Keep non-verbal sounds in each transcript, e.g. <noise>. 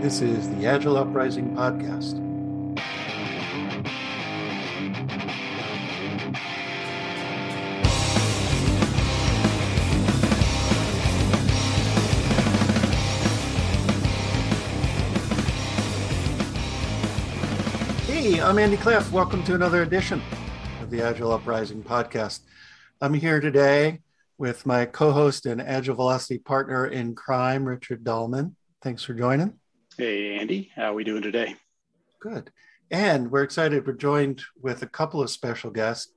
This is the Agile Uprising Podcast. Hey, I'm Andy Cleff. Welcome to another edition of the Agile Uprising Podcast. I'm here today with my co host and Agile Velocity partner in crime, Richard Dahlman. Thanks for joining. Hey, Andy. How are we doing today? Good. And we're excited. We're joined with a couple of special guests,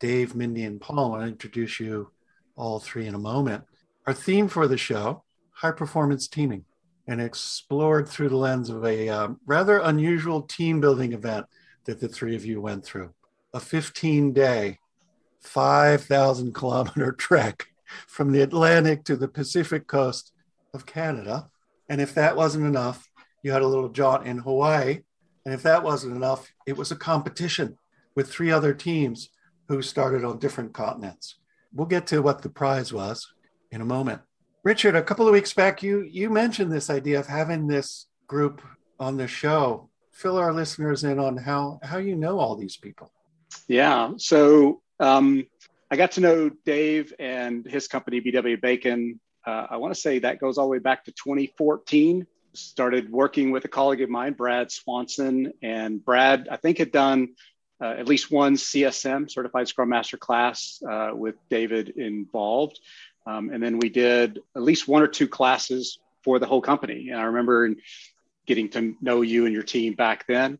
Dave, Mindy, and Paul. I'll introduce you all three in a moment. Our theme for the show, high performance teaming, and explored through the lens of a um, rather unusual team building event that the three of you went through. A 15 day, 5,000 kilometer <laughs> trek from the Atlantic to the Pacific coast of Canada. And if that wasn't enough, you had a little jaunt in Hawaii. And if that wasn't enough, it was a competition with three other teams who started on different continents. We'll get to what the prize was in a moment. Richard, a couple of weeks back, you you mentioned this idea of having this group on the show. Fill our listeners in on how how you know all these people. Yeah. So um, I got to know Dave and his company, BW Bacon. Uh, I want to say that goes all the way back to 2014. Started working with a colleague of mine, Brad Swanson, and Brad, I think, had done uh, at least one CSM, Certified Scrum Master class, uh, with David involved. Um, and then we did at least one or two classes for the whole company. And I remember getting to know you and your team back then.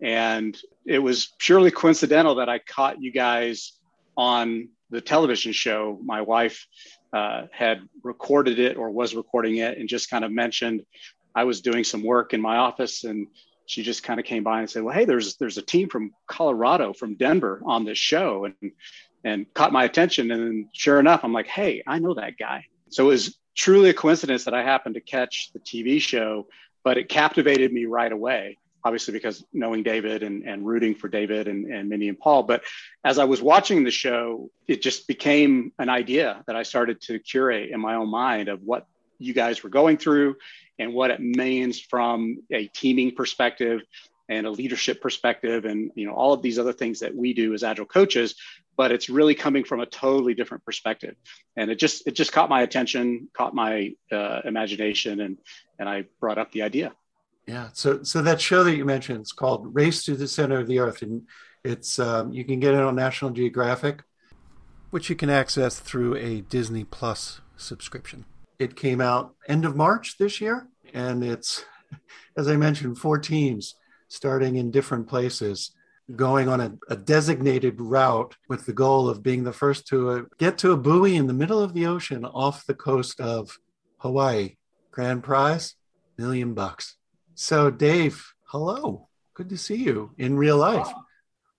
And it was purely coincidental that I caught you guys on the television show. My wife uh, had recorded it or was recording it and just kind of mentioned I was doing some work in my office and she just kind of came by and said, "Well, hey, there's there's a team from Colorado, from Denver, on this show," and and caught my attention. And sure enough, I'm like, "Hey, I know that guy." So it was truly a coincidence that I happened to catch the TV show, but it captivated me right away. Obviously, because knowing David and, and rooting for David and, and Mindy and Paul. But as I was watching the show, it just became an idea that I started to curate in my own mind of what you guys were going through and what it means from a teaming perspective and a leadership perspective and you know all of these other things that we do as agile coaches but it's really coming from a totally different perspective and it just it just caught my attention caught my uh, imagination and and i brought up the idea yeah so so that show that you mentioned it's called race to the center of the earth and it's um, you can get it on national geographic which you can access through a disney plus subscription it came out end of March this year, and it's, as I mentioned, four teams starting in different places, going on a, a designated route with the goal of being the first to uh, get to a buoy in the middle of the ocean off the coast of Hawaii. Grand prize, million bucks. So, Dave, hello. Good to see you in real life.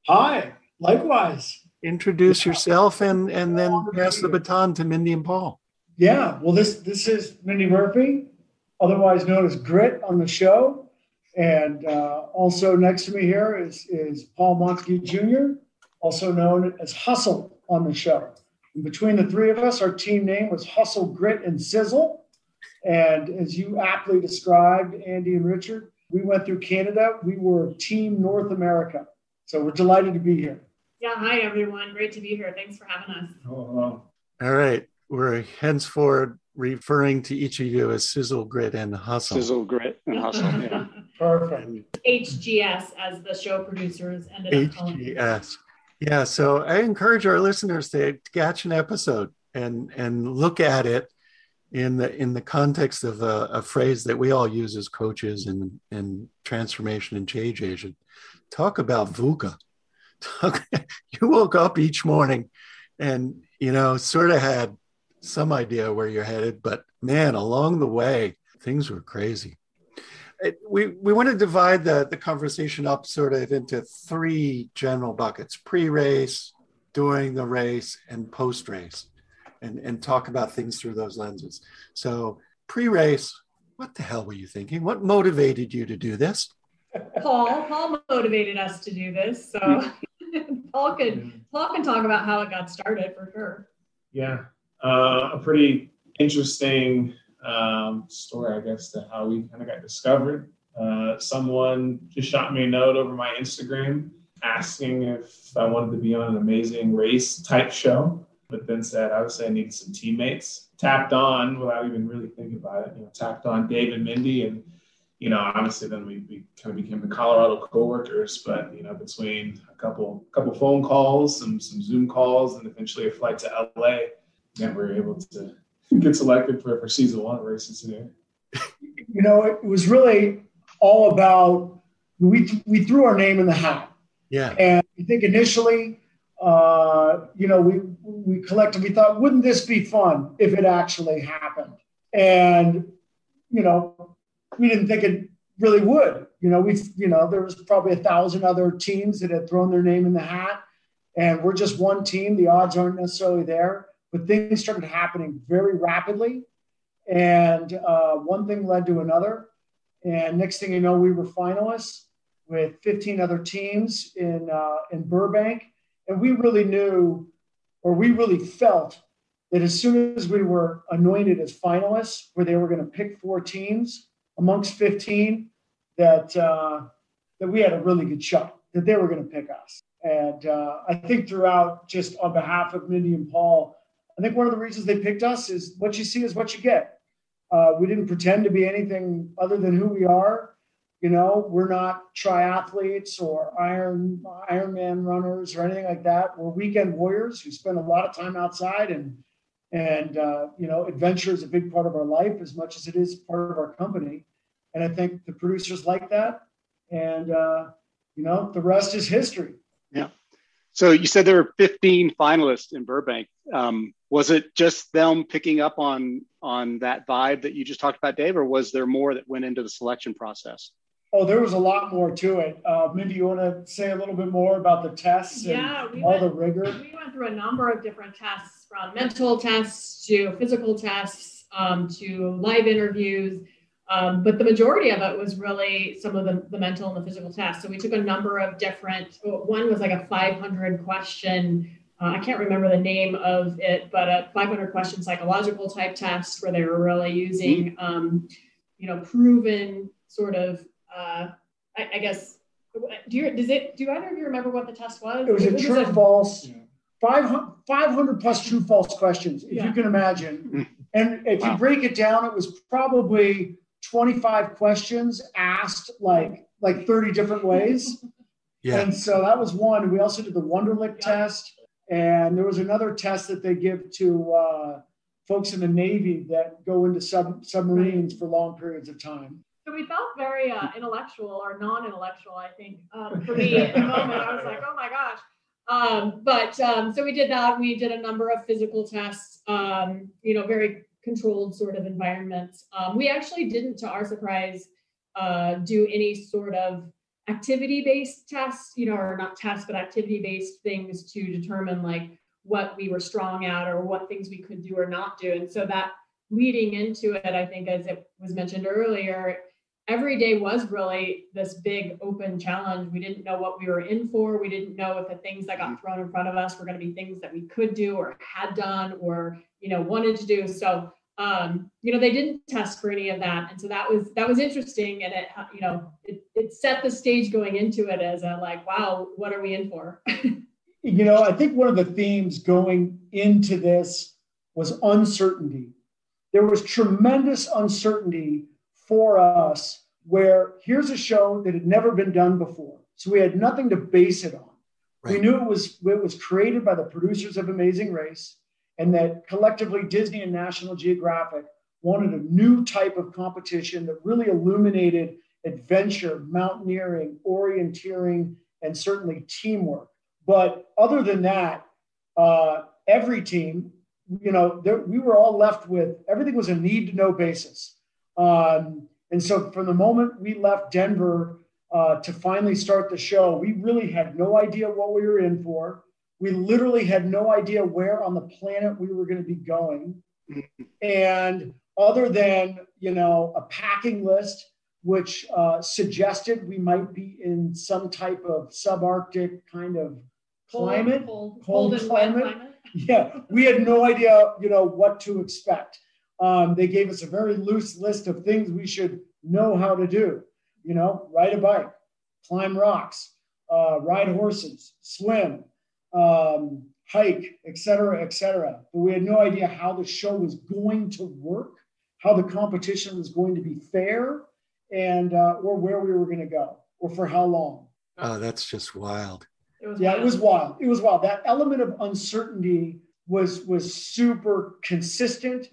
Hi, likewise. Introduce yourself and, and then pass the baton to Mindy and Paul. Yeah, well, this this is Mindy Murphy, otherwise known as Grit on the show, and uh, also next to me here is is Paul Montague Jr., also known as Hustle on the show. And between the three of us, our team name was Hustle, Grit, and Sizzle. And as you aptly described, Andy and Richard, we went through Canada. We were Team North America. So we're delighted to be here. Yeah, hi everyone. Great to be here. Thanks for having us. Oh, All right. we're henceforth referring to each of you as sizzle, grit, and hustle. Sizzle, grit, and <laughs> hustle. Yeah. Perfect. HGS as the show producers ended up calling. HGS. Yeah, so I encourage our listeners to, to catch an episode and and look at it in the in the context of a, a phrase that we all use as coaches and and transformation and change agent. Talk about VUCA. <laughs> Talk, you woke up each morning and you know sort of had some idea where you're headed, but man, along the way things were crazy. It, we we want to divide the the conversation up sort of into three general buckets: pre-race, during the race, and post-race and, and talk about things through those lenses. So pre-race, what the hell were you thinking? What motivated you to do this? Paul, Paul motivated us to do this. So <laughs> Paul could Paul can talk about how it got started for sure. Yeah, uh, a pretty interesting um, story, I guess, to how we kind of got discovered. Uh, someone just shot me a note over my Instagram asking if I wanted to be on an amazing race type show but then said, obviously, I needed some teammates. Tapped on without even really thinking about it. You know, tapped on Dave and Mindy, and you know, obviously, then we, we kind of became the Colorado coworkers. But you know, between a couple couple phone calls, some some Zoom calls, and eventually a flight to LA, and we were able to get selected for for season one of Racing here. You know, it was really all about we we threw our name in the hat. Yeah. And I think initially uh, you know, we we collected. We thought, wouldn't this be fun if it actually happened? And you know, we didn't think it really would. You know, we you know there was probably a thousand other teams that had thrown their name in the hat, and we're just one team. The odds aren't necessarily there, but things started happening very rapidly, and uh, one thing led to another. And next thing you know, we were finalists with 15 other teams in uh, in Burbank and we really knew, or we really felt that as soon as we were anointed as finalists, where they were going to pick four teams amongst 15, that uh, that we had a really good shot, that they were going to pick us. And uh, I think throughout, just on behalf of Mindy and Paul, I think one of the reasons they picked us is what you see is what you get. Uh, we didn't pretend to be anything other than who we are. You know, we're not triathletes or Iron Ironman runners or anything like that. We're weekend warriors who spend a lot of time outside and and uh, you know, adventure is a big part of our life as much as it is part of our company. And I think the producers like that. And uh, you know, the rest is history. Yeah. So you said there were 15 finalists in Burbank. Um, was it just them picking up on on that vibe that you just talked about, Dave, or was there more that went into the selection process? Oh, there was a lot more to it. Uh, Mindy, you want to say a little bit more about the tests Yeah, and we all went- the rigor? We went through a number of different tests from mental tests to physical tests um, to live interviews. Um, but the majority of it was really some of the, the mental and the physical tests. So we took a number of different, one was like a 500 question, uh, I can't remember the name of it, but a 500 question psychological type test where they were really using, um, you know, proven sort of, uh, I, I guess, do you, does it, do either of you remember what the test was? It was a true false, Yeah. 500, 500 plus true false questions, if Yeah. you can imagine. And if you break it down, it was probably 25 questions asked like like 30 different ways. <laughs> Yeah. And so that was one. We also did the Wonderlic Yeah. test. And there was another test that they give to uh, folks in the Navy that go into sub, submarines for long periods of time. So we felt very uh, intellectual or non-intellectual, I think, um, for me <laughs> at the moment. I was like, oh my gosh. Um, but um, so we did that. We did a number of physical tests, um, you know, very controlled sort of environments. Um, we actually didn't, to our surprise, uh, do any sort of activity-based tests, you know, or not tests, but activity-based things to determine like what we were strong at or what things we could do or not do. And so that leading into it, I think, as it was mentioned earlier, every day was really this big open challenge. We didn't know what we were in for. We didn't know if the things that got thrown in front of us were going to be things that we could do or had done or you know wanted to do. So um, you know they didn't test for any of that, and so that was that was interesting, and it you know it, it set the stage going into it as a like, wow, what are we in for? <laughs> You know, I think one of the themes going into this was uncertainty. There was tremendous uncertainty for us where here's a show that had never been done before. So we had nothing to base it on. Right. We knew it was it was created by the producers of Amazing Race, and that collectively Disney and National Geographic wanted a new type of competition that really illuminated adventure, mountaineering, orienteering, and certainly teamwork. But other than that, uh, every team, you know, there, we were all left with everything was a need to know basis. Um, and so from the moment we left Denver uh, to finally start the show, we really had no idea what we were in for. We literally had no idea where on the planet we were going to be going. and other than, you know, a packing list, which uh, suggested we might be in some type of subarctic kind of climate, cold, cold, cold climate. climate. yeah, we had no idea, you know, what to expect. Um, they gave us a very loose list of things we should know how to do. You know, ride a bike, climb rocks, uh, ride horses, swim, um, hike, etc., etc. But we had no idea how the show was going to work, how the competition was going to be fair, and uh, or where we were going to go, or for how long. Oh, that's just wild. It was yeah, wild. it was wild. It was wild. That element of uncertainty was was super consistent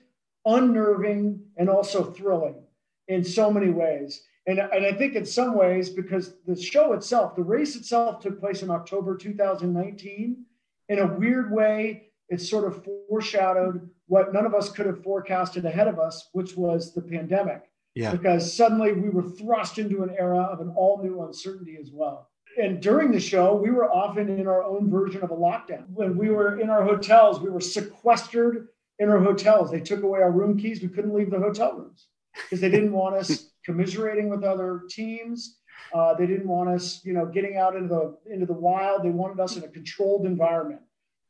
unnerving, and also thrilling in so many ways. And, and I think in some ways, because the show itself, the race itself took place in October 2019, in a weird way, it sort of foreshadowed what none of us could have forecasted ahead of us, which was the pandemic. Yeah. Because suddenly we were thrust into an era of an all new uncertainty as well. And during the show, we were often in our own version of a lockdown. When we were in our hotels, we were sequestered in our hotels. They took away our room keys. We couldn't leave the hotel rooms because they didn't want us <laughs> commiserating with other teams. Uh, they didn't want us, you know, getting out into the into the wild. They wanted us in a controlled environment.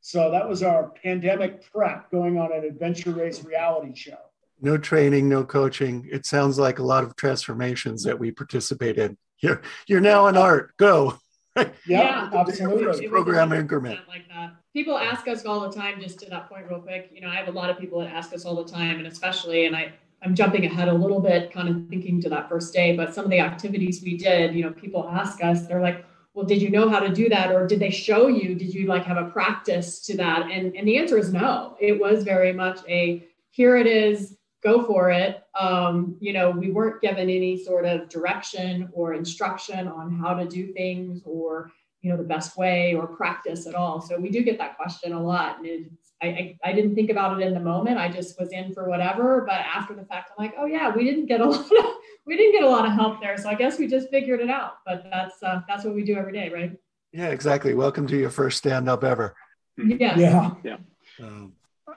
So that was our pandemic prep going on an adventure race reality show. No training, no coaching. It sounds like a lot of transformations that we participate in. You're you're now an ART. Go. <laughs> yeah, yeah, absolutely. Program increment. Like that people ask us all the time, just to that point, real quick. You know, I have a lot of people that ask us all the time, and especially, and I, I'm jumping ahead a little bit, kind of thinking to that first day, but some of the activities we did, you know, people ask us, they're like, well, did you know how to do that? Or did they show you? Did you like have a practice to that? And, and the answer is no. It was very much a here it is, go for it. Um, you know, we weren't given any sort of direction or instruction on how to do things or you know the best way or practice at all. So we do get that question a lot and I, I, I didn't think about it in the moment. I just was in for whatever but after the fact i'm like oh yeah we didn't get a <laughs> lot of we didn't get a lot of help there so i guess we just figured it out. But that's uh, that's what we do every day right? Yeah exactly. Welcome to your first stand up ever yes. yeah. Yeah. Um,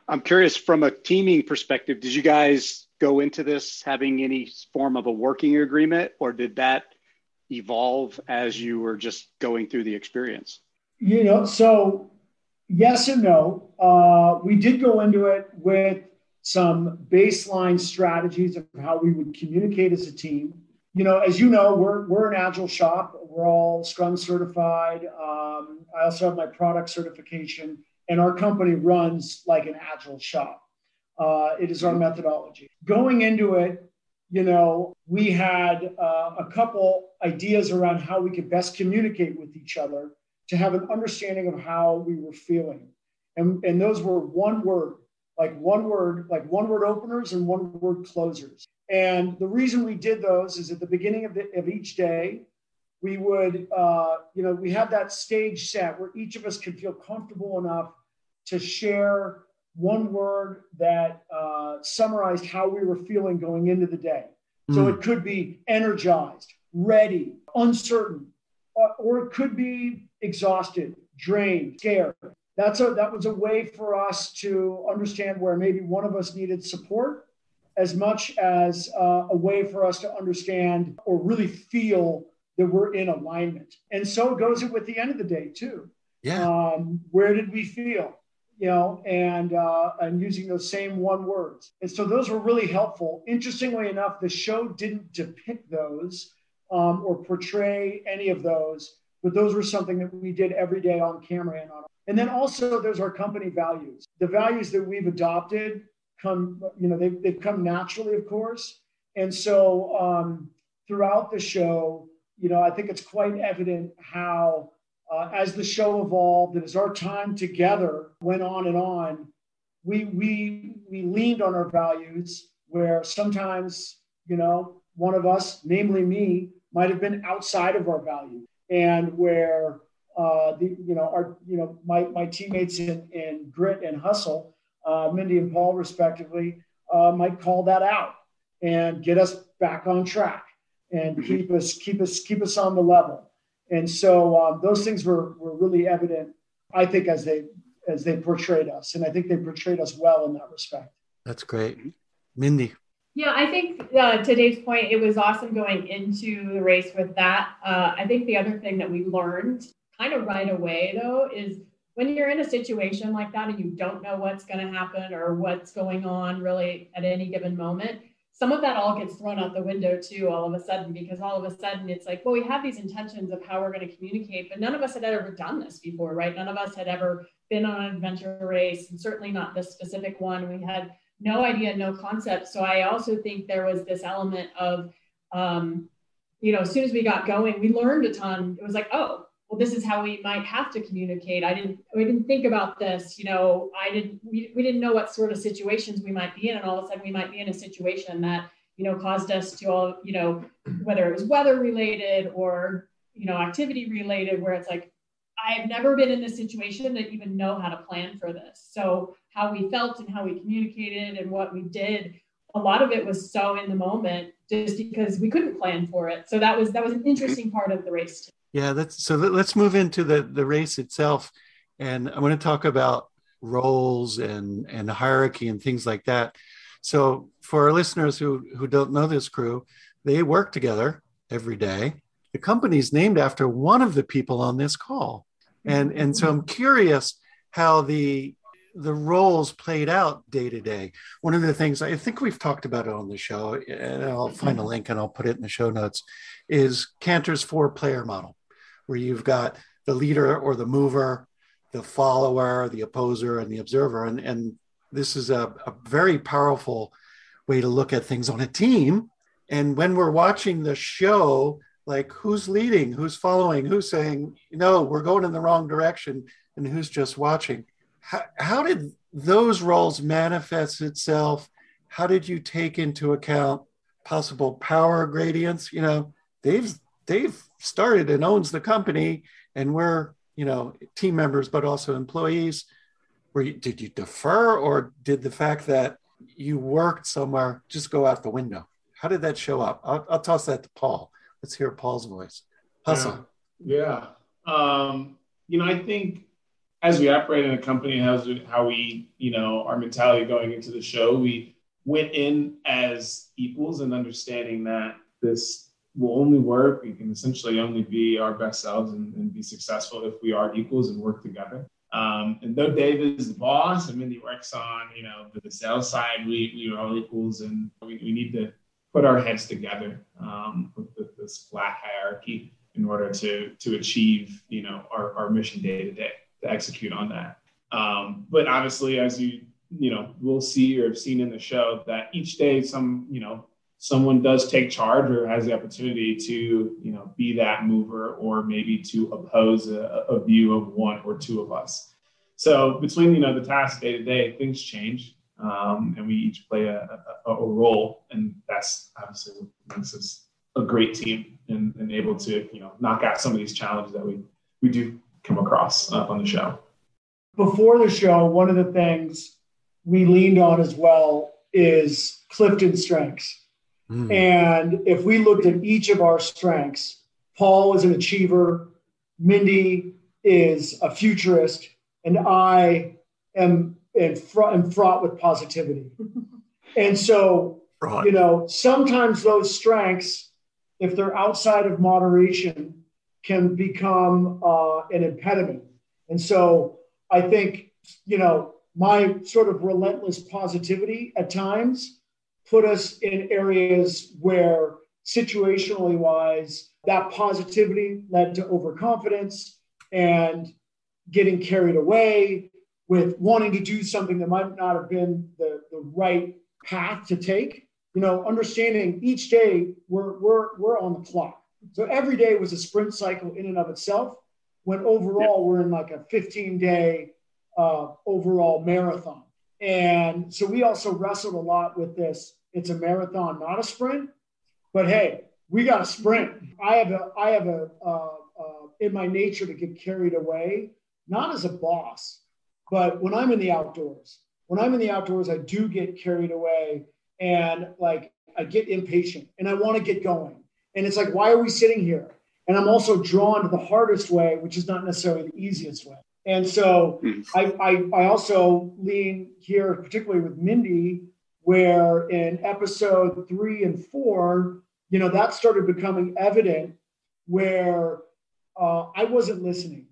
i'm curious from a teaming perspective did you guys go into this having any form of a working agreement or did that evolve as you were just going through the experience? You know, so yes and no. Uh, we did go into it with some baseline strategies of how we would communicate as a team. You know, as you know, we're, we're an agile shop. We're all Scrum certified. Um, I also have my product certification, and our company runs like an agile shop. Uh, it is our methodology. Going into it, you know, we had uh, a couple ideas around how we could best communicate with each other to have an understanding of how we were feeling. And, and those were one word, like one word, like one word openers and one word closers. And the reason we did those is at the beginning of, the, of each day, we would, uh, you know, we had that stage set where each of us could feel comfortable enough to share one word that uh, summarized how we were feeling going into the day. So mm. it could be energized, ready, uncertain, or, or it could be exhausted, drained, scared. That's a, that was a way for us to understand where maybe one of us needed support as much as uh, a way for us to understand or really feel that we're in alignment. And so goes it with the end of the day, too. Yeah. Um, where did we feel? You know, and uh, and using those same one words. And so those were really helpful. Interestingly enough, the show didn't depict those um, or portray any of those, but those were something that we did every day on camera and on. And then also there's our company values. The values that we've adopted come, you know, they've, they've come naturally, of course. And so um, throughout the show, you know, I think it's quite evident how, uh, as the show evolved and as our time together went on and on, we we we leaned on our values. Where sometimes, you know, one of us, namely me, might have been outside of our value, and where uh, the you know our you know my my teammates in in grit and hustle, uh, Mindy and Paul respectively, uh, might call that out and get us back on track and mm-hmm. keep us keep us keep us on the level. And so um, those things were were really evident, I think, as they as they portrayed us, and I think they portrayed us well in that respect. That's great, Mindy. Yeah, I think uh, to Dave's point, it was awesome going into the race with that. Uh, I think the other thing that we learned kind of right away, though, is when you're in a situation like that and you don't know what's going to happen or what's going on really at any given moment, some of that all gets thrown out the window too all of a sudden because all of a sudden it's like well we have these intentions of how we're going to communicate but none of us had ever done this before right? None of us had ever been on an adventure race and certainly not this specific one. We had no idea no concept. So i also think there was this element of um, you know as soon as we got going we learned a ton. It was like oh well, this is how we might have to communicate. I didn't, we didn't think about this. You know, I didn't, we, we didn't know what sort of situations we might be in. And all of a sudden we might be in a situation that, you know, caused us to all, you know, whether it was weather related or, you know, activity related, where it's like, I've never been in this situation to even know how to plan for this. So how we felt and how we communicated and what we did, a lot of it was so in the moment just because we couldn't plan for it. So that was that was an interesting part of the race. Too. Yeah, that's so. Let's move into the the race itself, and I want to talk about roles and and hierarchy and things like that. So, for our listeners who who don't know this crew, they work together every day. The company's named after one of the people on this call, and and so I'm curious how the the roles played out day to day. One of the things I think we've talked about it on the show, and I'll find a link and I'll put it in the show notes, is Kantor's four player model where you've got the leader or the mover, the follower, the opposer, and the observer. And, and this is a, a very powerful way to look at things on a team. And when we're watching the show, like who's leading, who's following, who's saying, no, we're going in the wrong direction, and who's just watching. How, how did those roles manifest itself? How did you take into account possible power gradients? You know, Dave's Dave started and owns the company, and we're you know team members, but also employees. Were you, did you defer, or did the fact that you worked somewhere just go out the window? How did that show up? I'll, I'll toss that to Paul. Let's hear Paul's voice. Hustle. Yeah. yeah. Um, you know, I think as we operate in a company, how we, you know, our mentality going into the show, we went in as equals and understanding that this will only work. We can essentially only be our best selves and, and be successful if we are equals and work together. Um, and though Dave is the boss and Mindy works on, you know, the, the sales side, we, we are all equals and we, we need to put our heads together um, with this flat hierarchy in order to, to achieve, you know, our, our mission day to day, to execute on that. Um, but obviously, as you, you know, we'll see or have seen in the show that each day some, you know, someone does take charge or has the opportunity to you know be that mover or maybe to oppose a, a view of one or two of us. So between you know the tasks day to day things change um, and we each play a, a, a, role. And that's obviously what makes us a great team and, and, able to you know knock out some of these challenges that we we do come across uh, on the show. Before the show one of the things we leaned on as well is clifton's strengths Mm. And if we looked at each of our strengths, Paul is an achiever, Mindy is a futurist, and I am, am, fraught, am fraught with positivity. <laughs> and so, right. you know, sometimes those strengths, if they're outside of moderation, can become uh, an impediment. And so I think, you know, my sort of relentless positivity at times put us in areas where situationally wise, that positivity led to overconfidence. And getting carried away, with wanting to do something that might not have been the, the right path to take. You know, understanding each day we're, we're, we're on the clock. So every day was a sprint cycle in and of itself, when overall we're in like a 15 day uh, overall marathon. And so we also wrestled a lot with this. It's a marathon, not a sprint. But hey, we got a sprint. I have a, I have a, uh, uh, in my nature to get carried away, not as a boss, but when I'm in the outdoors. When I'm in the outdoors, I do get carried away and like I get impatient and I want to get going. And it's like, why are we sitting here? And I'm also drawn to the hardest way, which is not necessarily the easiest way. And so hmm. I, I, I also lean here, particularly with Mindy, where in episode three and four, you know, that started becoming evident where uh, I wasn't listening.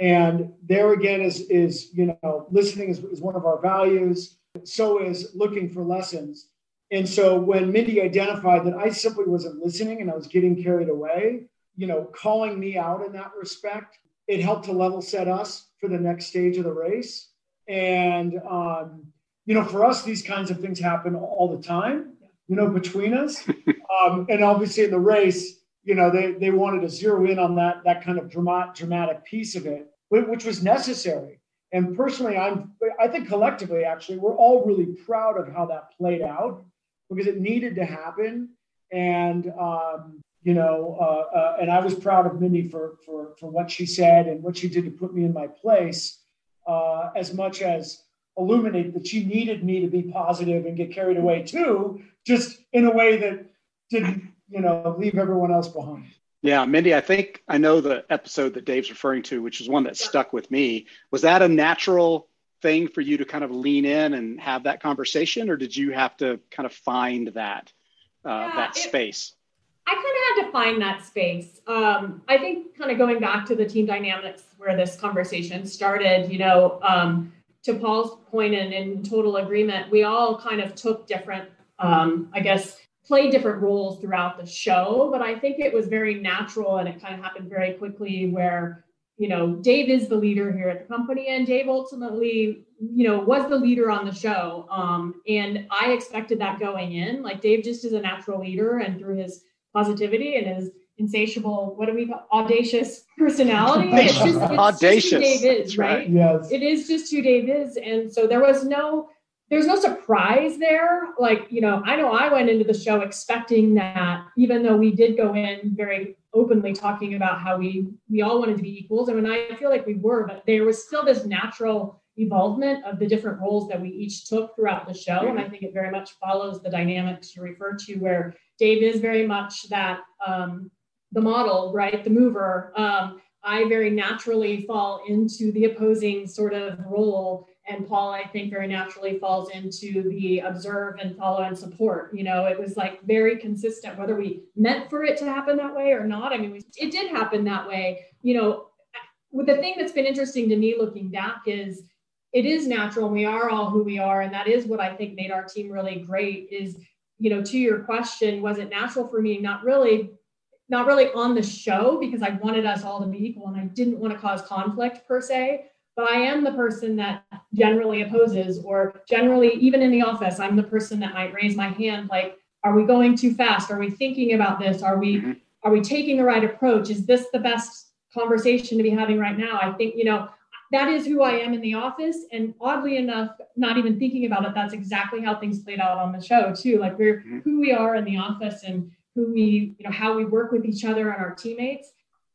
And there again is, is you know, listening is, is one of our values. So is looking for lessons. And so when Mindy identified that I simply wasn't listening and I was getting carried away, you know, calling me out in that respect, it helped to level set us for the next stage of the race. And, um, you know, for us, these kinds of things happen all the time, you know, between us. <laughs> Um, and obviously in the race, you know, they, they wanted to zero in on that, that kind of dramatic, dramatic piece of it, which was necessary. And personally, I'm, I think collectively, actually, we're all really proud of how that played out because it needed to happen. And, um, you know, uh, uh, and I was proud of Mindy for, for, for what she said and what she did to put me in my place, uh, as much as illuminate that she needed me to be positive and get carried away too, just in a way that didn't, you know, leave everyone else behind. Yeah, Mindy, I think I know the episode that Dave's referring to, which is one that stuck with me. Was that a natural thing for you to kind of lean in and have that conversation, or did you have to kind of find that uh, yeah, that it, space? I kind of had to find that space. Um, I think kind of going back to the team dynamics where this conversation started, you know, um, to Paul's point and in total agreement, we all kind of took different, um, I guess, played different roles throughout the show. But I think it was very natural and it kind of happened very quickly where, you know, Dave is the leader here at the company and Dave ultimately, you know, was the leader on the show. Um, and I expected that going in. Like Dave just is a natural leader and through his positivity and his insatiable, what do we call audacious personality. <laughs> it's just, it's audacious. Just Dave is, right? right? Yes. It is just who Dave is. And so there was no there's no surprise there. Like, you know, I know I went into the show expecting that, even though we did go in very openly talking about how we we all wanted to be equals. I mean, I feel like we were, but there was still this natural evolvement of the different roles that we each took throughout the show. And I mm-hmm. think it very much follows the dynamics you refer to, where Dave is very much that um, the model, right? The mover. Um, I very naturally fall into the opposing sort of role. And Paul, I think, very naturally falls into the observe and follow and support. You know, it was like very consistent, whether we meant for it to happen that way or not. I mean, it did happen that way. You know, with the thing that's been interesting to me looking back is it is natural and we are all who we are. And that is what I think made our team really great is, you know, to your question, was it natural for me? Not really, not really on the show because I wanted us all to be equal and I didn't want to cause conflict per se. But I am the person that generally opposes, or generally, even in the office, I'm the person that might raise my hand like, are we going too fast? Are we thinking about this? Are we mm-hmm. are we taking the right approach? Is this the best conversation to be having right now? I think, you know, that is who I am in the office. And oddly enough, not even thinking about it, that's exactly how things played out on the show too. Like we're mm-hmm. who we are in the office and who we, you know, how we work with each other and our teammates,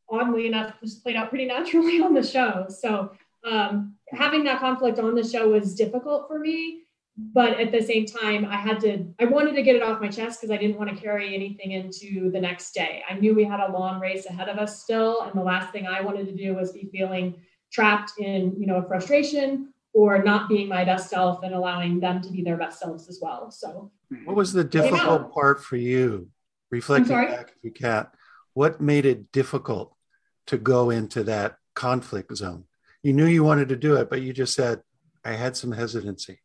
oddly enough, just played out pretty naturally <laughs> on the show. So um, having that conflict on the show was difficult for me. But at the same time, I had to, I wanted to get it off my chest because I didn't want to carry anything into the next day. I knew we had a long race ahead of us still. And the last thing I wanted to do was be feeling trapped in, you know, a frustration or not being my best self and allowing them to be their best selves as well. So, what was the difficult part for you reflecting back if you can what made it difficult to go into that conflict zone? You knew you wanted to do it but you just said i had some hesitancy.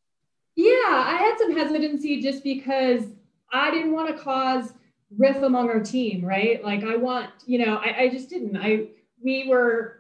Yeah i had some hesitancy just because i didn't want to cause riff among our team right? Like i want you know i, I just didn't. I we were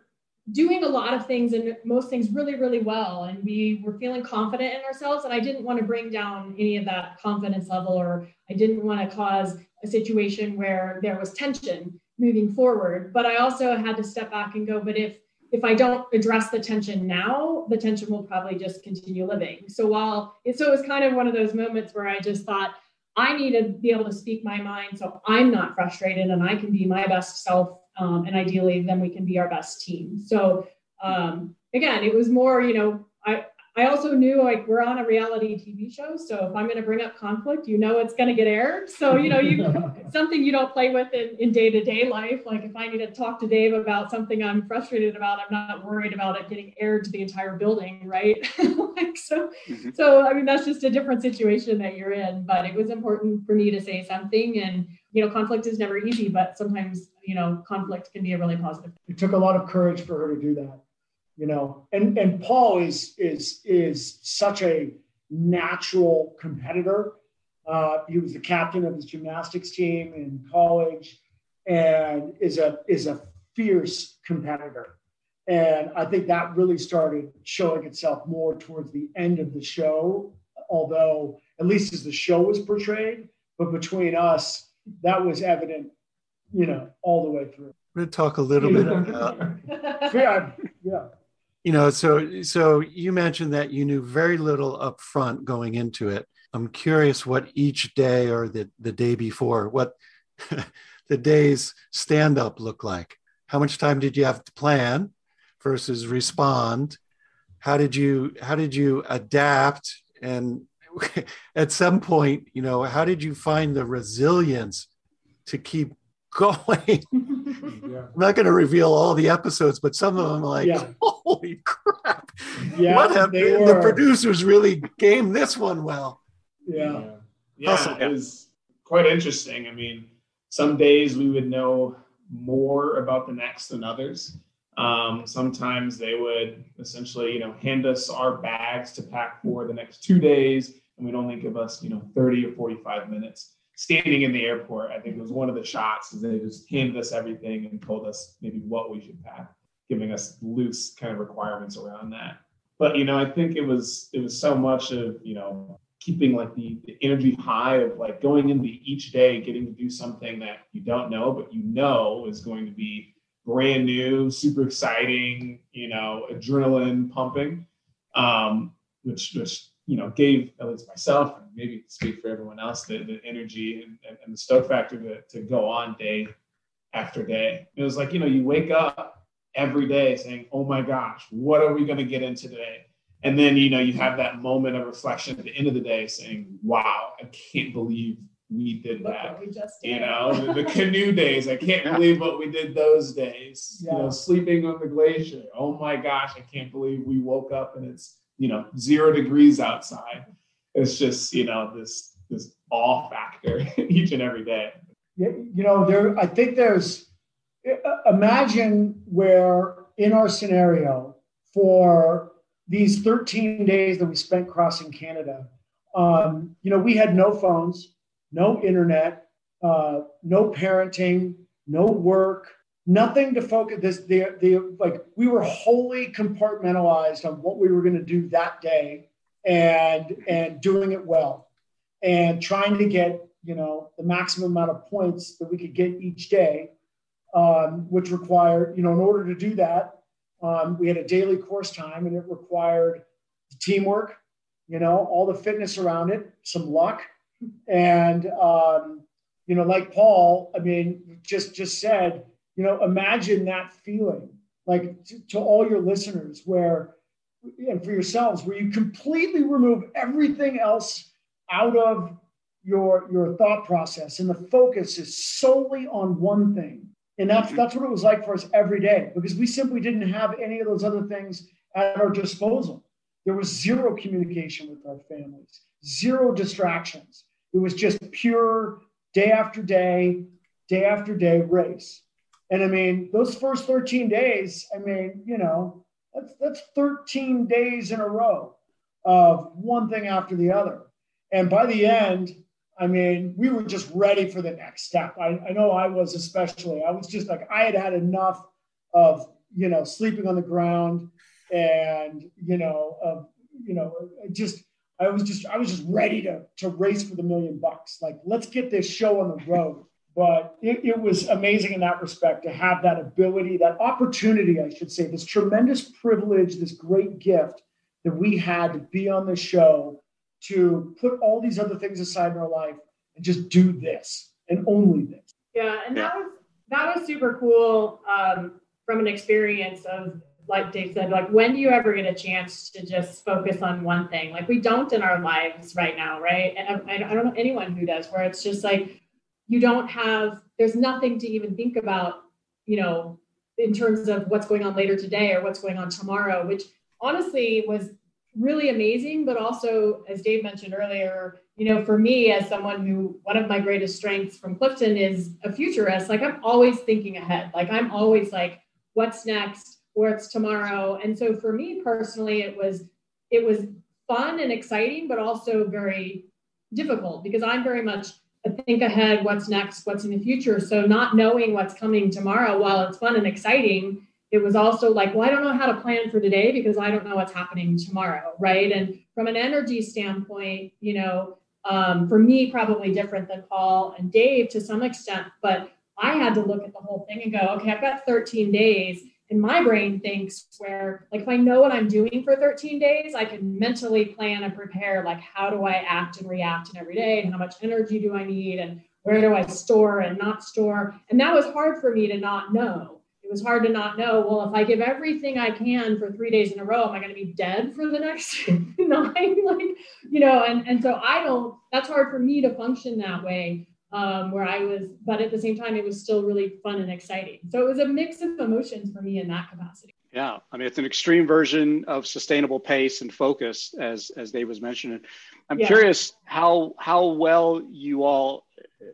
doing a lot of things and most things really, really well. And we were feeling confident in ourselves. And I didn't want to bring down any of that confidence level, or I didn't want to cause a situation where there was tension moving forward. But I also had to step back and go, but if if I don't address the tension now, the tension will probably just continue living. So while so it was kind of one of those moments where I just thought, I need to be able to speak my mind so I'm not frustrated and I can be my best self um, and ideally then we can be our best team. So um, again it was more you know i i also knew like we're on a reality tv show so if i'm going to bring up conflict you know it's going to get aired. So you know you <laughs> <laughs> something you don't play with in, in day-to-day life like if i need to talk to dave about something i'm frustrated about i'm not worried about it getting aired to the entire building right? <laughs> Like so mm-hmm. so i mean that's just a different situation that you're in but it was important for me to say something and you know conflict is never easy but sometimes you know conflict can be a really positive. It took a lot of courage for her to do that you know? And and paul is is is such a natural competitor. Uh, he was the captain of his gymnastics team in college and is a is a fierce competitor. And i think that really started showing itself more towards the end of the show although at least as the show was portrayed. But between us that was evident you know, all the way through. We're going to talk a little bit about. <laughs> yeah, yeah. You know, so so you mentioned that you knew very little up front going into it. I'm curious what each day or the, the day before, what <laughs> the day's stand up look like. How much time did you have to plan versus respond? How did you how did you adapt? And <laughs> at some point, you know, how did you find the resilience to keep <laughs> going. yeah. I'm not going to reveal all the episodes, but some of them like, yeah. <laughs> holy crap! Yeah, what have were... the producers really game this one well? Yeah, yeah, yeah it was quite interesting. I mean, some days we would know more about the next than others. Um, sometimes they would essentially, you know, hand us our bags to pack for the next two days, and we'd only give us, you know, 30 or 45 minutes standing in the airport, I think it was one of the shots is they just handed us everything and told us maybe what we should pack, giving us loose kind of requirements around that. But you know, I think it was it was so much of you know keeping like the, the energy high of like going into each day, getting to do something that you don't know, but you know is going to be brand new, super exciting, you know, adrenaline pumping, um, which which you know, gave at least myself and maybe speak for everyone else the, the energy and, and, and the stoke factor to, to go on day after day. It was like, you know, you wake up every day saying, oh my gosh, what are we going to get into today? And then, you know, you have that moment of reflection at the end of the day saying, wow, I can't believe we did Look that. We just did. You know, the, the, canoe <laughs> days, I can't believe what we did those days. Yeah. You know, sleeping on the glacier. Oh my gosh, I can't believe we woke up and it's you know zero degrees outside it's just you know this this awe factor <laughs> each and every day you know there i think there's imagine where in our scenario for these 13 days that we spent crossing canada um, you know we had no phones no internet uh, no parenting no work nothing to focus this the, the like we were wholly compartmentalized on what we were going to do that day and and doing it well and trying to get you know the maximum amount of points that we could get each day um, which required you know in order to do that um, we had a daily course time and it required teamwork you know all the fitness around it some luck and um, you know like paul i mean just just said you know, imagine that feeling, like to, to all your listeners, where and for yourselves, where you completely remove everything else out of your your thought process, and the focus is solely on one thing. And that's that's what it was like for us every day, because we simply didn't have any of those other things at our disposal. There was zero communication with our families, zero distractions. It was just pure day after day, day after day race. And I mean, those first 13 days, I mean, you know, that's that's 13 days in a row of one thing after the other. And by the end, I mean, we were just ready for the next step. I, I know I was especially. I was just like, I had had enough of you know, sleeping on the ground and, you know, uh, you know, just, I was just, I was just ready to, to race for the million bucks. Like, let's get this show on the road. But it, it was amazing in that respect to have that ability, that opportunity, I should say, this tremendous privilege, this great gift that we had to be on the show, to put all these other things aside in our life and just do this and only this. Yeah, and that was that was super cool um, from an experience of like Dave said, like when do you ever get a chance to just focus on one thing? Like we don't in our lives right now, right? And I, I don't know anyone who does, where it's just like you don't have, there's nothing to even think about, you know, in terms of what's going on later today or what's going on tomorrow, which honestly was really amazing, but also, as Dave mentioned earlier, you know, for me as someone who one of my greatest strengths from Clifton is a futurist, like I'm always thinking ahead. Like I'm always like, what's next? What's tomorrow? And so for me personally, it was it was fun and exciting, but also very difficult because I'm very much a think ahead, what's next, what's in the future. So not knowing what's coming tomorrow, while it's fun and exciting, it was also like, well, I don't know how to plan for today because I don't know what's happening tomorrow, right? And from an energy standpoint, you know, um, for me, probably different than Paul and Dave to some extent, but I had to look at the whole thing and go, okay, I've got 13 days. And my brain thinks where, like, if I know what I'm doing for 13 days, I can mentally plan and prepare, like, how do I act and react in every day? And how much energy do I need? And where do I store and not store? And that was hard for me to not know it was hard to not know well if i give everything i can for three days in a row am i going to be dead for the next <laughs> nine like you know and and so i don't that's hard for me to function that way um, where i was but at the same time it was still really fun and exciting so it was a mix of emotions for me in that capacity yeah i mean it's an extreme version of sustainable pace and focus as as dave was mentioning i'm yeah. curious how how well you all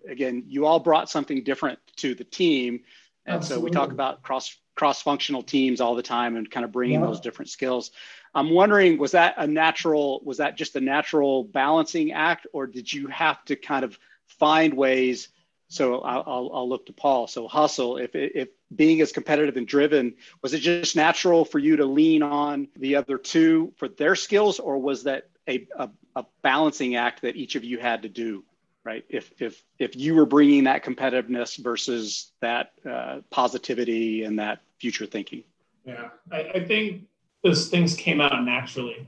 again you all brought something different to the team and Absolutely. so we talk about cross cross functional teams all the time and kind of bringing yeah. those different skills. I'm wondering, was that a natural? Was that just a natural balancing act, or did you have to kind of find ways? So I'll, I'll look to Paul. So hustle. If if being as competitive and driven, was it just natural for you to lean on the other two for their skills, or was that a, a, a balancing act that each of you had to do? right? If if if you were bringing that competitiveness versus that uh, positivity and that future thinking. Yeah, I, I, think those things came out naturally,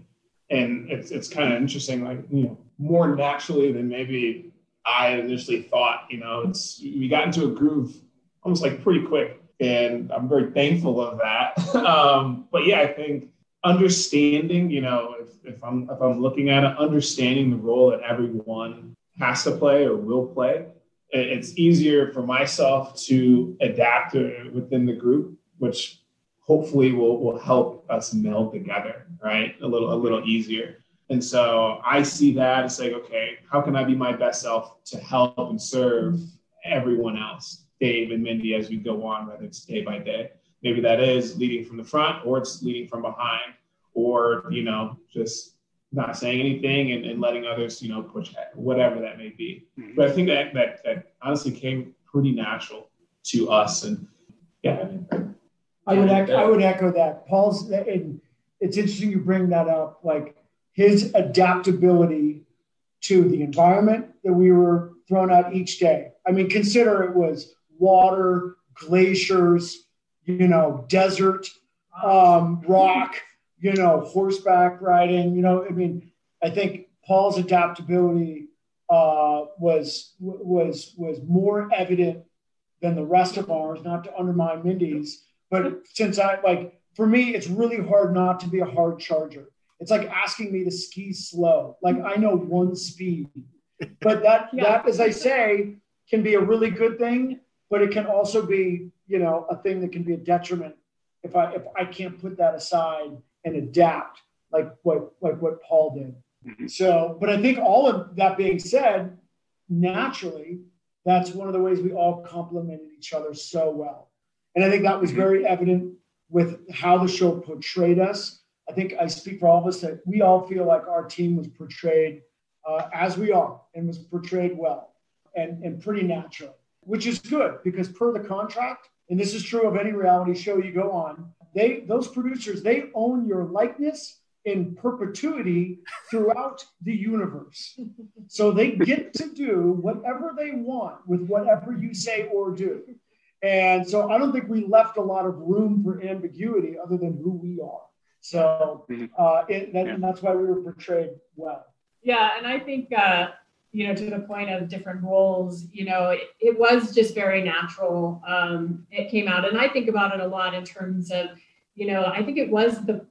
and it's it's kind of interesting, like you know, more naturally than maybe I initially thought. You know, it's we got into a groove almost like pretty quick, and I'm very thankful of that. <laughs> um, but yeah, I think understanding, you know, if, if I'm if I'm looking at it, understanding the role that everyone has to play or will play. It's easier for myself to adapt within the group, which hopefully will, will help us meld together, right? A little, a little easier. And so I see that as like, okay, how can I be my best self to help and serve everyone else, Dave and Mindy, as we go on, whether it's day by day. Maybe that is leading from the front or it's leading from behind or, you know, just not saying anything and, and letting others, you know, push whatever that may be. Mm-hmm. But I think that, that that honestly came pretty natural to us. And yeah, I, mean, I would echo, I would echo that. Paul's and it's interesting you bring that up, like his adaptability to the environment that we were thrown out each day. I mean, consider it was water, glaciers, you know, desert, um, rock you know, horseback riding. You know, I mean, I think Paul's adaptability uh, was was was more evident than the rest of ours. Not to undermine Mindy's, but since I like for me, it's really hard not to be a hard charger. It's like asking me to ski slow. Like I know one speed, but that yeah. that, as I say, can be a really good thing, but it can also be, you know, a thing that can be a detriment if I if I can't put that aside and adapt like what like what Paul did. Mm-hmm. So, but I think all of that being said, naturally, that's one of the ways we all complemented each other so well. And I think that was mm-hmm. very evident with how the show portrayed us. I think I speak for all of us that we all feel like our team was portrayed uh, as we are and was portrayed well and, and pretty natural, which is good because per the contract, and this is true of any reality show you go on, they those producers they own your likeness in perpetuity throughout the universe. So they get to do whatever they want with whatever you say or do. And so I don't think we left a lot of room for ambiguity other than who we are. So mm-hmm. uh, it, that, yeah. that's why we were portrayed well. Yeah, and I think uh, you know to the point of different roles, you know, it, it was just very natural. Um, it came out, and I think about it a lot in terms of, you know, I think it was the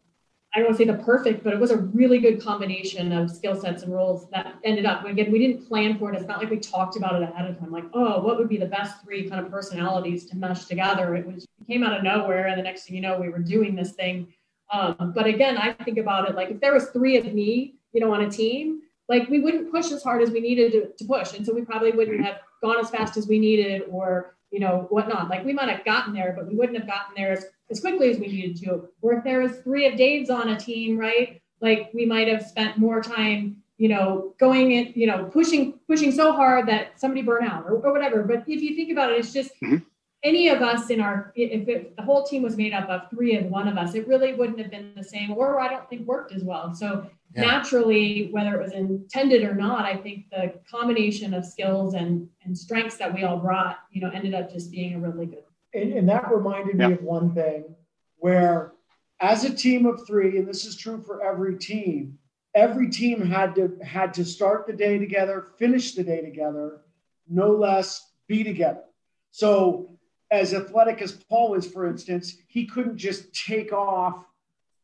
I don't want to say the perfect, but it was a really good combination of skill sets and roles that ended up. Again, we didn't plan for it. It's not like we talked about it ahead of time. Like, oh, what would be the best three kind of personalities to mesh together? It was it came out of nowhere, and the next thing you know, we were doing this thing. Um, but again, I think about it like if there was three of me, you know, on a team, like we wouldn't push as hard as we needed to, to push, and so we probably wouldn't have gone as fast as we needed, or you know, whatnot. Like we might have gotten there, but we wouldn't have gotten there as as quickly as we needed to. Or if there was three of Dave's on a team, right? Like we might have spent more time, you know, going in, you know, pushing, pushing so hard that somebody burn out or, or whatever. But if you think about it, it's just mm-hmm. Any of us in our, if it, the whole team was made up of three and one of us, it really wouldn't have been the same, or I don't think worked as well. So yeah. naturally, whether it was intended or not, I think the combination of skills and and strengths that we all brought, you know, ended up just being a really good and, and that reminded me of one thing where as a team of three and this is true for every team every team had to had to start the day together finish the day together no less be together so as athletic as paul is for instance he couldn't just take off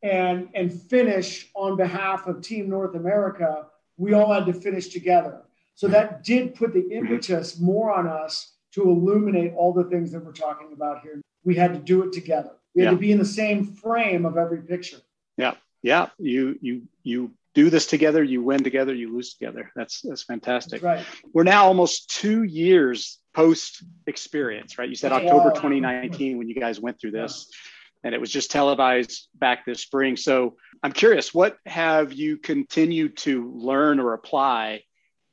and and finish on behalf of team north america we all had to finish together so that did put the impetus more on us to illuminate all the things that we're talking about here. We had to do it together. We had yeah. to be in the same frame of every picture. Yeah. Yeah. You you you do this together, you win together, you lose together. That's that's fantastic. That's right. We're now almost two years post experience, right? You said October 2019 when you guys went through this. Yeah. And it was just televised back this spring. So I'm curious, what have you continued to learn or apply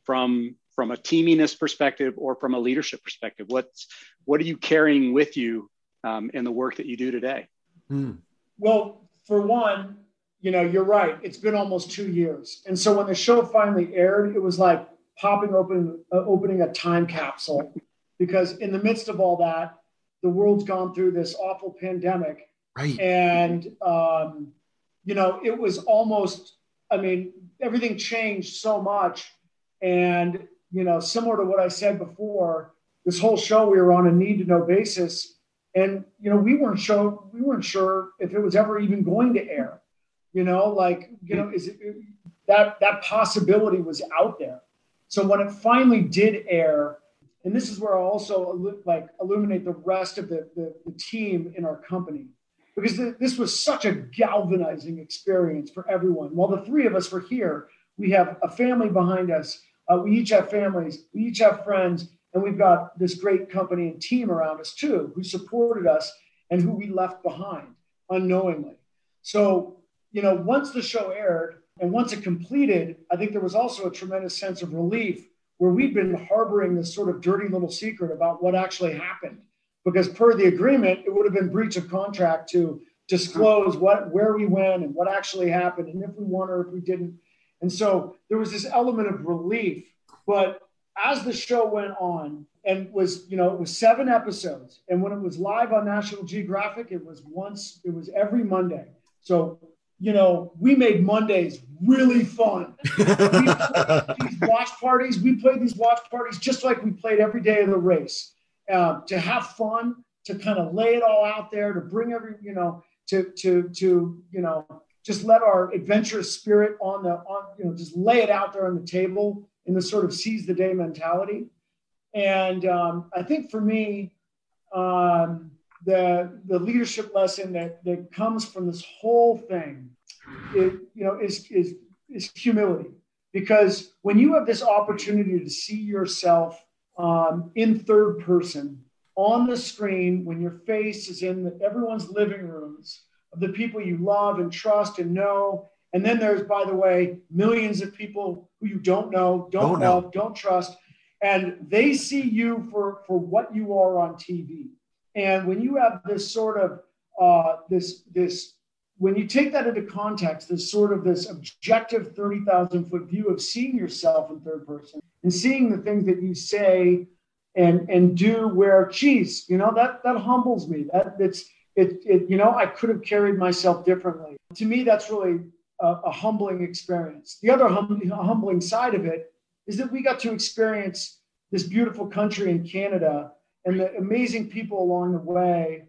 from from a teaminess perspective or from a leadership perspective? What's what are you carrying with you um, in the work that you do today? Hmm. Well, for one, you know, you're right. It's been almost two years, and so when the show finally aired, it was like popping open, uh, opening a time capsule, because in the midst of all that, the world's gone through this awful pandemic, right? And um, you know, it was almost. I mean, everything changed so much, and you know, similar to what I said before, this whole show we were on a need to know basis, and you know, we weren't sure we weren't sure if it was ever even going to air. You know, like you know, is it that that possibility was out there. So when it finally did air, and this is where I also like illuminate the rest of the, the, the team in our company because th- this was such a galvanizing experience for everyone. While the three of us were here, we have a family behind us uh, we each have families, we each have friends, and we've got this great company and team around us too who supported us and who we left behind unknowingly. So, you know, once the show aired and once it completed, I think there was also a tremendous sense of relief where we'd been harboring this sort of dirty little secret about what actually happened. Because per the agreement, it would have been breach of contract to disclose what where we went and what actually happened and if we won or if we didn't. And so there was this element of relief. But as the show went on and was, you know, it was seven episodes. And when it was live on National Geographic, it was once, it was every Monday. So, you know, we made Mondays really fun. <laughs> these watch parties, we played these watch parties just like we played every day of the race uh, to have fun, to kind of lay it all out there, to bring every, you know, to, to, to, you know, just let our adventurous spirit on the on you know just lay it out there on the table in the sort of seize the day mentality and um, i think for me um, the the leadership lesson that that comes from this whole thing it, you know is is is humility because when you have this opportunity to see yourself um, in third person on the screen when your face is in the, everyone's living rooms of the people you love and trust and know. And then there's, by the way, millions of people who you don't know, don't, don't love, know. don't trust. And they see you for, for what you are on TV. And when you have this sort of uh, this this when you take that into context, this sort of this objective 30,000 foot view of seeing yourself in third person and seeing the things that you say and and do where geez, you know, that that humbles me. That it's it, it you know, I could have carried myself differently. To me, that's really a, a humbling experience. The other hum, humbling side of it is that we got to experience this beautiful country in Canada and the amazing people along the way,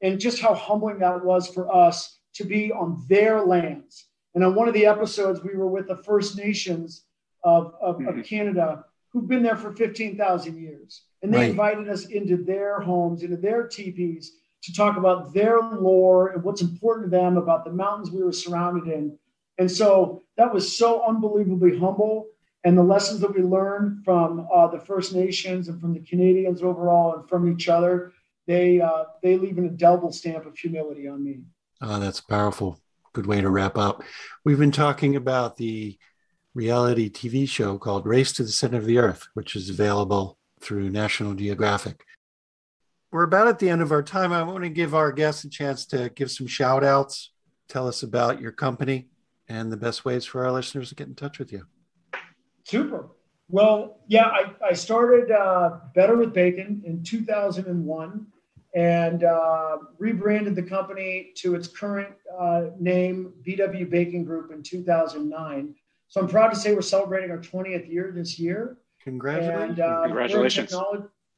and just how humbling that was for us to be on their lands. And on one of the episodes, we were with the First Nations of, of, mm-hmm. of Canada who've been there for 15,000 years. And they right. invited us into their homes, into their teepees to talk about their lore and what's important to them about the mountains we were surrounded in. And so that was so unbelievably humble. And the lessons that we learned from uh, the First Nations and from the Canadians overall and from each other, they, uh, they leave an indelible stamp of humility on me. Oh, that's powerful. Good way to wrap up. We've been talking about the reality TV show called Race to the Center of the Earth, which is available through National Geographic. We're about at the end of our time. I want to give our guests a chance to give some shout outs, tell us about your company, and the best ways for our listeners to get in touch with you. Super. Well, yeah, I, I started uh, Better with Bacon in 2001 and uh, rebranded the company to its current uh, name, BW Bacon Group, in 2009. So I'm proud to say we're celebrating our 20th year this year. Congratulations. And, uh, Congratulations.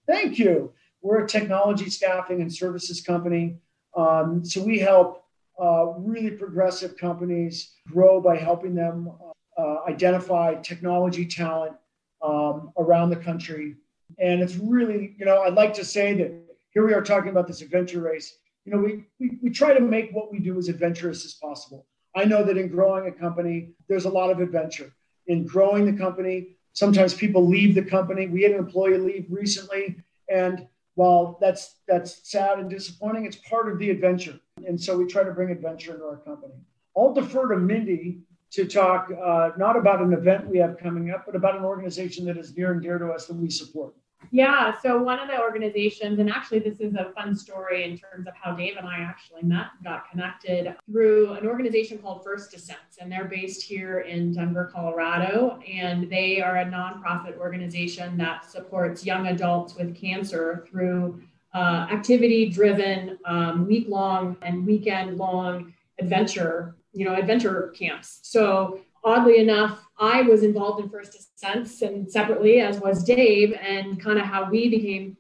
Thank you. We're a technology staffing and services company. Um, so we help uh, really progressive companies grow by helping them uh, identify technology talent um, around the country. And it's really, you know, I'd like to say that here we are talking about this adventure race. You know, we, we, we try to make what we do as adventurous as possible. I know that in growing a company, there's a lot of adventure. In growing the company, sometimes people leave the company. We had an employee leave recently, and while that's that's sad and disappointing, it's part of the adventure. And so we try to bring adventure into our company. I'll defer to Mindy to talk uh, not about an event we have coming up, but about an organization that is near and dear to us that we support. Yeah, so one of the organizations, and actually this is a fun story in terms of how Dave and I actually met, got connected through an organization called First Descents, and they're based here in Denver, Colorado, and they are a nonprofit organization that supports young adults with cancer through uh, activity-driven, um, week-long and weekend-long adventure, you know, adventure camps. So oddly enough, I was involved in First Descents and separately, as was Dave, and kind of how we became,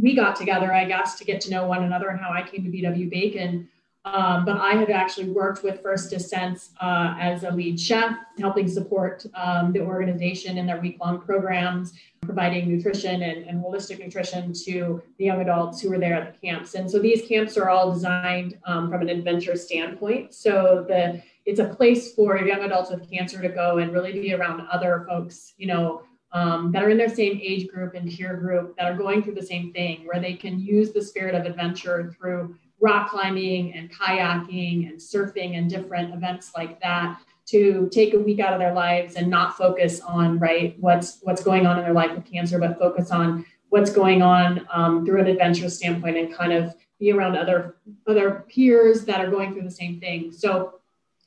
we got together, I guess, to get to know one another and how I came to BW Bacon. Um, but I have actually worked with First Descents uh, as a lead chef, helping support um, the organization in their week long programs, providing nutrition and, and, holistic nutrition to the young adults who are there at the camps. And so these camps are all designed um, from an adventure standpoint. So the it's a place for young adults with cancer to go and really be around other folks, you know, um, that are in their same age group and peer group that are going through the same thing, where they can use the spirit of adventure through rock climbing and kayaking and surfing and different events like that to take a week out of their lives and not focus on right what's what's going on in their life with cancer, but focus on what's going on um, through an adventure standpoint and kind of be around other other peers that are going through the same thing. So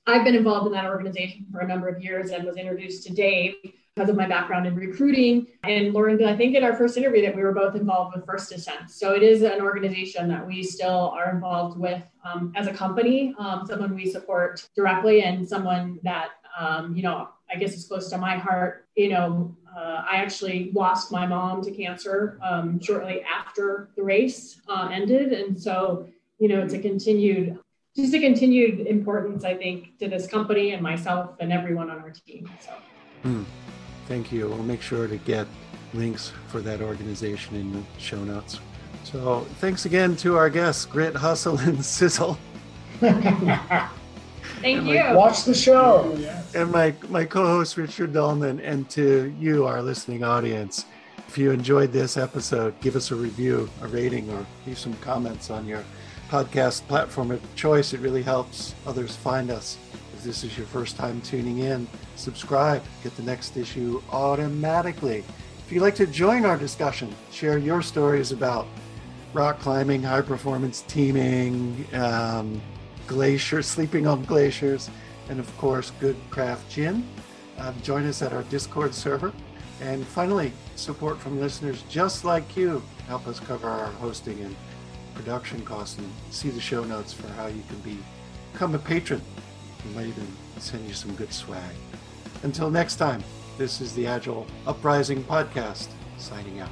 I've been involved in that organization for a number of years and was introduced to Dave because of my background in recruiting and learned, I think, in our first interview that we were both involved with First Descent. So it is an organization that we still are involved with um, as a company, um, someone we support directly, and someone that, um, you know, I guess is close to my heart. You know, uh, I actually lost my mom to cancer um, shortly after the race uh, ended. And so, you know, it's a continued just a continued importance, I think, to this company and myself and everyone on our team. So, mm, thank you. We'll make sure to get links for that organization in the show notes. So, thanks again to our guests, Grit, Hustle, and <laughs> Sizzle. Thank you. Watch the show. And my, my co host, Richard Dolman, and to you, our listening audience. If you enjoyed this episode, give us a review, a rating, or leave some comments on your podcast platform of choice. It really helps others find us. If this is your first time tuning in, subscribe, get the next issue automatically. If you'd like to join our discussion, share your stories about rock climbing, high performance teaming, um, glaciers, sleeping on glaciers, and of course, good craft gin. Uh, join us at our Discord server. And finally, support from listeners just like you help us cover our hosting and production costs and see the show notes for how you can be, become a patron. We might even send you some good swag. Until next time, this is the Agile Uprising Podcast, signing out.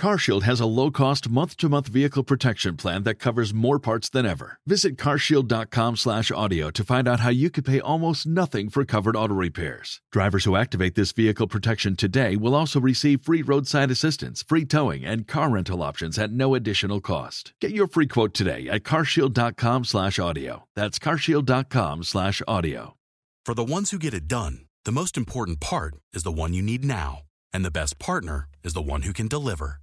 CarShield has a low-cost month-to-month vehicle protection plan that covers more parts than ever. Visit carshield.com/audio to find out how you could pay almost nothing for covered auto repairs. Drivers who activate this vehicle protection today will also receive free roadside assistance, free towing, and car rental options at no additional cost. Get your free quote today at carshield.com/audio. That's carshield.com/audio. For the ones who get it done, the most important part is the one you need now, and the best partner is the one who can deliver.